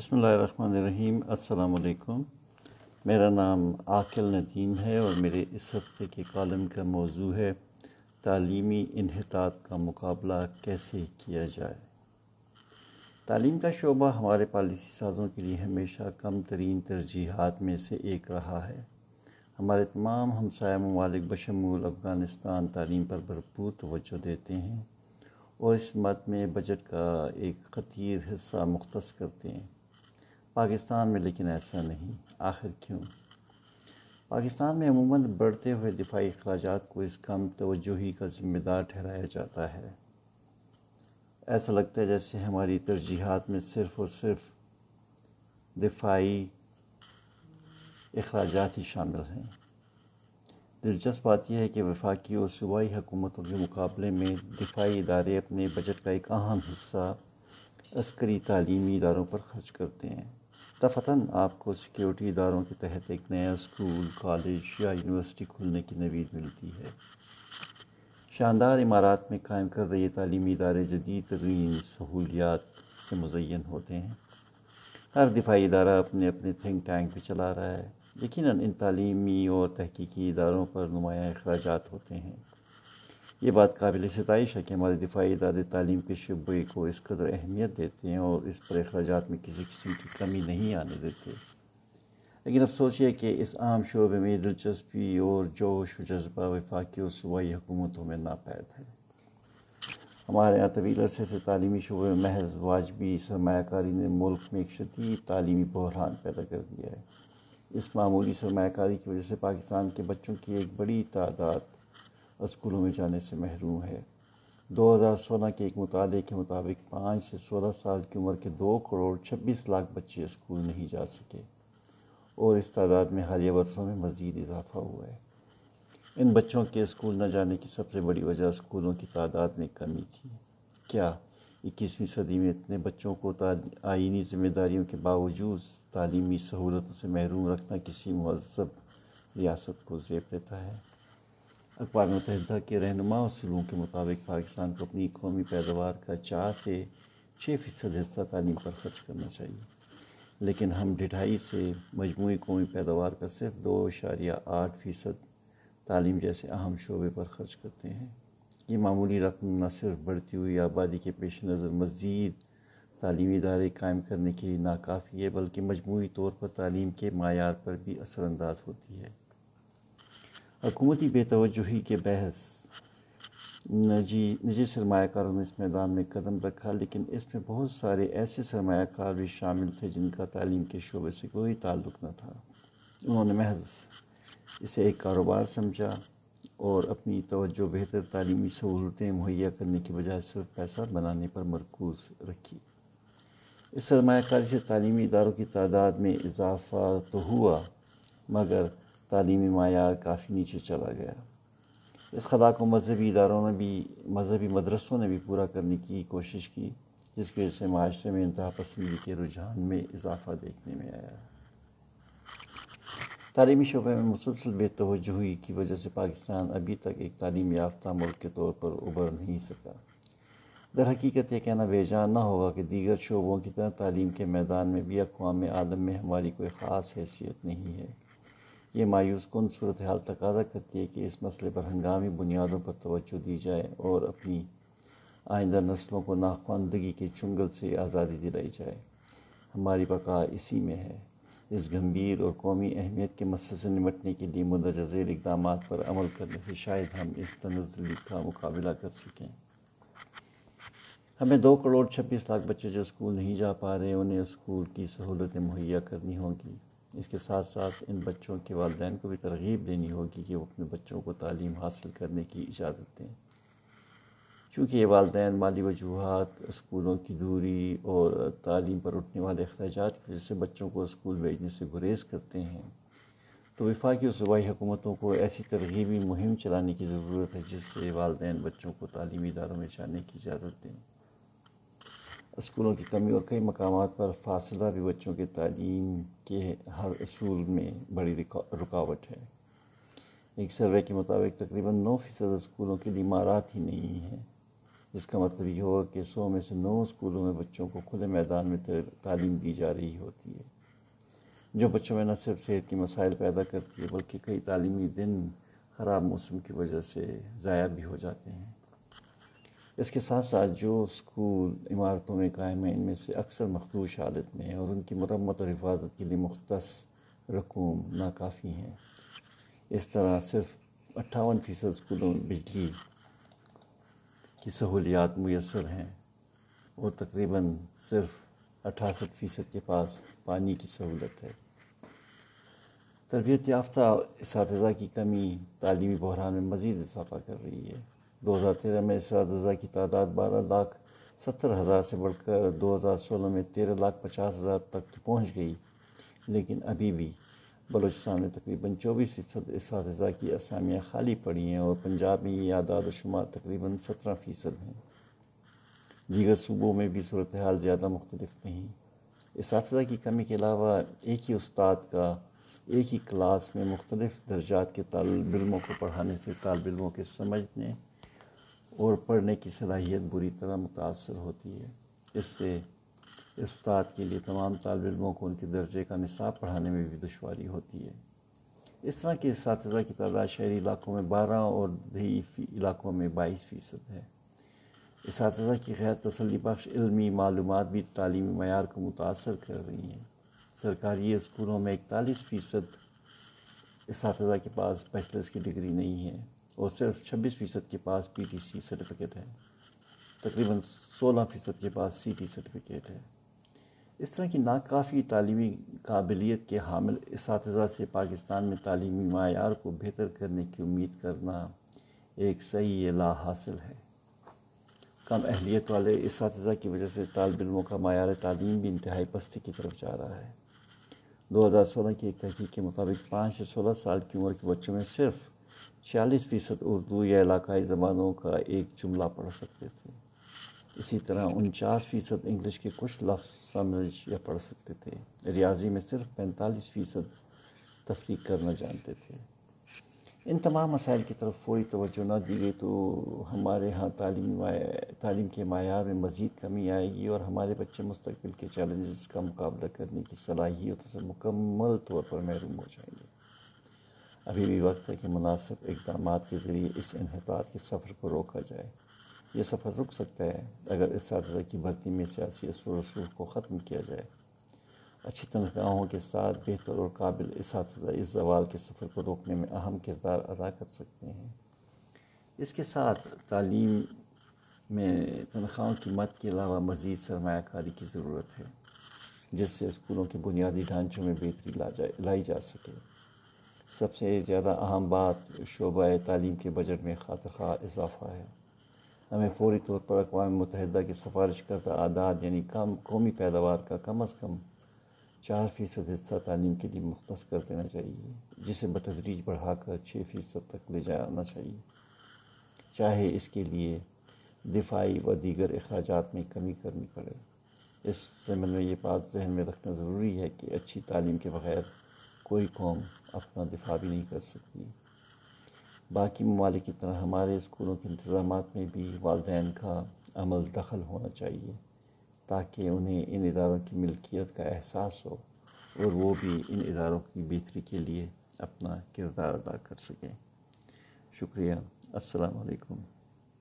بسم اللہ الرحمن الرحیم، السلام علیکم۔ میرا نام عاقل ندیم ہے اور میرے اس ہفتے کے کالم کا موضوع ہے تعلیمی انحطاط کا مقابلہ کیسے کیا جائے۔ تعلیم کا شعبہ ہمارے پالیسی سازوں کے لیے ہمیشہ کم ترین ترجیحات میں سے ایک رہا ہے۔ ہمارے تمام ہمسایہ ممالک بشمول افغانستان تعلیم پر بھرپور توجہ دیتے ہیں اور اس مت میں بجٹ کا ایک خطیر حصہ مختص کرتے ہیں۔ پاکستان میں، لیکن ایسا نہیں۔ آخر کیوں؟ پاکستان میں عموماً بڑھتے ہوئے دفاعی اخراجات کو اس کم توجہی کا ذمہ دار ٹھہرایا جاتا ہے۔ ایسا لگتا ہے جیسے ہماری ترجیحات میں صرف اور صرف دفاعی اخراجات ہی شامل ہیں۔ دلچسپ بات یہ ہے کہ وفاقی اور صوبائی حکومتوں کے مقابلے میں دفاعی ادارے اپنے بجٹ کا ایک اہم حصہ عسکری تعلیمی اداروں پر خرچ کرتے ہیں۔ دفتاً آپ کو سیکیورٹی اداروں کے تحت ایک نیا اسکول کالج یا یونیورسٹی کھلنے کی نوید ملتی ہے۔ شاندار عمارات میں قائم کردہ یہ تعلیمی ادارے جدید ترین سہولیات سے مزین ہوتے ہیں۔ ہر دفاعی ادارہ اپنے اپنے تھنک ٹینک بھی چلا رہا ہے۔ یقیناً ان تعلیمی اور تحقیقی اداروں پر نمایاں اخراجات ہوتے ہیں۔ یہ بات قابل ستائش ہے کہ ہمارے دفاعی ادارے تعلیم کے شعبے کو اس قدر اہمیت دیتے ہیں اور اس پر اخراجات میں کسی قسم کی کمی نہیں آنے دیتے۔ لیکن افسوس یہ کہ اس عام شعبے میں دلچسپی اور جوش و جذبہ وفاقی اور صوبائی حکومتوں میں ناپید ہے۔ ہمارے یہاں طویل عرصے سے تعلیمی شعبے میں محض واجبی سرمایہ کاری نے ملک میں ایک شدید تعلیمی بحران پیدا کر دیا ہے۔ اس معمولی سرمایہ کاری کی وجہ سے پاکستان کے بچوں کی ایک بڑی تعداد اسکولوں میں جانے سے محروم ہے۔ دو ہزار سولہ کے ایک مطالعے کے مطابق پانچ سے سولہ سال کی عمر کے دو کروڑ چھبیس لاکھ بچے اسکول نہیں جا سکے اور اس تعداد میں حالیہ برسوں میں مزید اضافہ ہوا ہے۔ ان بچوں کے اسکول نہ جانے کی سب سے بڑی وجہ اسکولوں کی تعداد میں کمی تھی۔ کیا اکیسویں صدی میں اتنے بچوں کو آئینی ذمہ داریوں کے باوجود تعلیمی سہولتوں سے محروم رکھنا کسی مہذب ریاست کو زیب دیتا ہے؟ اقوام متحدہ کے رہنما اصولوں کے مطابق پاکستان کو اپنی قومی پیداوار کا چار سے چھ فیصد حصہ تعلیم پر خرچ کرنا چاہیے۔ لیکن ہم ڈھائی سے مجموعی قومی پیداوار کا صرف دو اشاریہ آٹھ فیصد تعلیم جیسے اہم شعبے پر خرچ کرتے ہیں۔ یہ معمولی رقم نہ صرف بڑھتی ہوئی آبادی کے پیش نظر مزید تعلیمی ادارے قائم کرنے کے لیے ناکافی ہے، بلکہ مجموعی طور پر تعلیم کے معیار پر بھی اثر انداز ہوتی ہے۔ حکومتی بے توجہی کے بحث نجی نجی سرمایہ کاروں نے اس میدان میں قدم رکھا، لیکن اس میں بہت سارے ایسے سرمایہ کار بھی شامل تھے جن کا تعلیم کے شعبے سے کوئی تعلق نہ تھا۔ انہوں نے محض اسے ایک کاروبار سمجھا اور اپنی توجہ بہتر تعلیمی سہولتیں مہیا کرنے کی بجائے صرف پیسہ بنانے پر مرکوز رکھی۔ اس سرمایہ کاری سے تعلیمی اداروں کی تعداد میں اضافہ تو ہوا، مگر تعلیمی معیار کافی نیچے چلا گیا۔ اس خلا کو مذہبی اداروں نے بھی، مذہبی مدرسوں نے بھی پورا کرنے کی کوشش کی، جس کی وجہ سے معاشرے میں انتہا پسندی کے رجحان میں اضافہ دیکھنے میں آیا۔ تعلیمی شعبے میں مسلسل بے توجہی کی وجہ سے پاکستان ابھی تک ایک تعلیم یافتہ ملک کے طور پر ابھر نہیں سکا۔ در حقیقت یہ کہنا بے جان نہ ہوگا کہ دیگر شعبوں کی طرح تعلیم کے میدان میں بھی اقوام عالم میں ہماری کوئی خاص حیثیت نہیں ہے۔ یہ مایوس کن صورتحال تقاضا کرتی ہے کہ اس مسئلے پر ہنگامی بنیادوں پر توجہ دی جائے اور اپنی آئندہ نسلوں کو ناخواندگی کے چنگل سے آزادی دلائی جائے۔ ہماری بقا اسی میں ہے۔ اس گمبھیر اور قومی اہمیت کے مسئلے سے نمٹنے کے لیے مندرجہ ذیل اقدامات پر عمل کرنے سے شاید ہم اس تنزلی کا مقابلہ کر سکیں۔ ہمیں دو کروڑ چھبیس لاکھ بچے جو اسکول نہیں جا پا رہے، انہیں اسکول کی سہولتیں مہیا کرنی ہوں گی۔ اس کے ساتھ ساتھ ان بچوں کے والدین کو بھی ترغیب دینی ہوگی کہ وہ اپنے بچوں کو تعلیم حاصل کرنے کی اجازت دیں۔ چونکہ یہ والدین مالی وجوہات، اسکولوں کی دوری اور تعلیم پر اٹھنے والے اخراجات کی وجہ سے بچوں کو اسکول بھیجنے سے گریز کرتے ہیں۔ تو وفاقی اور صوبائی حکومتوں کو ایسی ترغیبی مہم چلانے کی ضرورت ہے جس سے والدین بچوں کو تعلیمی اداروں میں جانے کی اجازت دیں۔ اسکولوں کی کمی اور کئی مقامات پر فاصلہ بھی بچوں کے تعلیم کے ہر اصول میں بڑی رکاوٹ ہے۔ ایک سروے کے مطابق تقریباً نو فیصد اسکولوں کے لیے عمارات ہی نہیں ہیں، جس کا مطلب یہ ہوگا کہ سو میں سے نو اسکولوں میں بچوں کو کھلے میدان میں تعلیم دی جا رہی ہوتی ہے۔ جو بچوں میں نہ صرف صحت کی مسائل پیدا کرتی ہے، بلکہ کئی تعلیمی دن خراب موسم کی وجہ سے ضائع بھی ہو جاتے ہیں۔ اس کے ساتھ ساتھ جو اسکول، عمارتوں میں، قائم ہیں ان میں سے اکثر مخدوش حالت میں ہیں اور ان کی مرمت اور حفاظت کے لیے مختص رقوم ناکافی ہیں۔ اس طرح صرف اٹھاون فیصد اسکولوں میں بجلی کی سہولیات میسر ہیں اور تقریباً صرف اٹھاسٹھ فیصد کے پاس پانی کی سہولت ہے۔ تربیت یافتہ اساتذہ کی کمی تعلیمی بحران میں مزید اضافہ کر رہی ہے۔ دو ہزار تیرہ میں اساتذہ کی تعداد بارہ لاکھ ستر ہزار سے بڑھ کر دو ہزار سولہ میں تیرہ لاکھ پچاس ہزار تک پہنچ گئی، لیکن ابھی بھی بلوچستان میں تقریباً چوبیس فیصد اساتذہ کی اسامیاں خالی پڑی ہیں اور پنجاب میں یہ اعداد و شمار تقریباً سترہ فیصد ہیں۔ دیگر صوبوں میں بھی صورتحال زیادہ مختلف نہیں۔ اساتذہ کی کمی کے علاوہ ایک ہی استاد کا ایک ہی کلاس میں مختلف درجات کے طالب علموں کو پڑھانے سے طالب علموں کے سمجھنے اور پڑھنے کی صلاحیت بری طرح متاثر ہوتی ہے۔ اس سے استاد کے لیے تمام طالب علموں کو ان کے درجے کا نصاب پڑھانے میں بھی دشواری ہوتی ہے۔ اس طرح کے اساتذہ کی تعداد شہری علاقوں میں بارہ اور دیہی علاقوں میں بائیس فیصد ہے۔ اساتذہ کی غیر تسلی بخش علمی معلومات بھی تعلیمی معیار کو متاثر کر رہی ہیں۔ سرکاری اسکولوں میں اکتالیس فیصد اساتذہ کے پاس بیچلرس کی ڈگری نہیں ہے۔ اور صرف چھبیس فیصد کے پاس پی ٹی سی سرٹیفکیٹ ہے۔ تقریباً سولہ فیصد کے پاس سی ٹی سرٹیفکیٹ ہے۔ اس طرح کی ناکافی تعلیمی قابلیت کے حامل اساتذہ سے پاکستان میں تعلیمی معیار کو بہتر کرنے کی امید کرنا ایک صحیح لا حاصل ہے۔ کم اہلیت والے اساتذہ کی وجہ سے طالب علموں کا معیار تعلیم بھی انتہائی پستی کی طرف جا رہا ہے۔ دو ہزار سولہ کی ایک تحقیق کے مطابق پانچ سے سولہ سال کی عمر کے بچوں میں صرف چھیالیس فیصد اردو یا علاقائی زبانوں کا ایک جملہ پڑھ سکتے تھے۔ اسی طرح انچاس فیصد انگلش کے کچھ لفظ سمجھ یا پڑھ سکتے تھے۔ ریاضی میں صرف پینتالیس فیصد تفریق کرنا جانتے تھے۔ ان تمام مسائل کی طرف فوری توجہ نہ دی گئی تو ہمارے ہاں تعلیمی تعلیم کے معیار میں مزید کمی آئے گی اور ہمارے بچے مستقبل کے چیلنجز کا مقابلہ کرنے کی صلاحیت سے مکمل طور پر محروم ہو جائیں گے۔ ابھی بھی وقت ہے کہ مناسب اقدامات کے ذریعے اس انحطاط کے سفر کو روکا جائے۔ یہ سفر رک سکتا ہے اگر اساتذہ کی بھرتی میں سیاسی اثر و رسوخ کو ختم کیا جائے۔ اچھی تنخواہوں کے ساتھ بہتر اور قابل اساتذہ اس زوال کے سفر کو روکنے میں اہم کردار ادا کر سکتے ہیں۔ اس کے ساتھ تعلیم میں تنخواہوں کی مت کے علاوہ مزید سرمایہ کاری کی ضرورت ہے، جس سے اسکولوں کے بنیادی ڈھانچوں میں بہتری لا جائے، لائی جا سکے۔ سب سے زیادہ اہم بات شعبہ تعلیم کے بجٹ میں خاطر خواہ اضافہ ہے۔ ہمیں فوری طور پر اقوام متحدہ کی سفارش کرتا اعداد یعنی کم، قومی پیداوار کا کم از کم چار فیصد حصہ تعلیم کے لیے مختص کر دینا چاہیے، جسے بتدریج بڑھا کر چھ فیصد تک لے جانا چاہیے۔ چاہے اس کے لیے دفاعی و دیگر اخراجات میں کمی کرنی پڑے۔ اس ضمن میں یہ بات ذہن میں رکھنا ضروری ہے کہ اچھی تعلیم کے بغیر کوئی قوم اپنا دفاع بھی نہیں کر سکتی۔ باقی ممالک کی طرح ہمارے اسکولوں کے انتظامات میں بھی والدین کا عمل دخل ہونا چاہیے تاکہ انہیں ان اداروں کی ملکیت کا احساس ہو اور وہ بھی ان اداروں کی بہتری کے لیے اپنا کردار ادا کر سکیں۔ شکریہ۔ السلام علیکم۔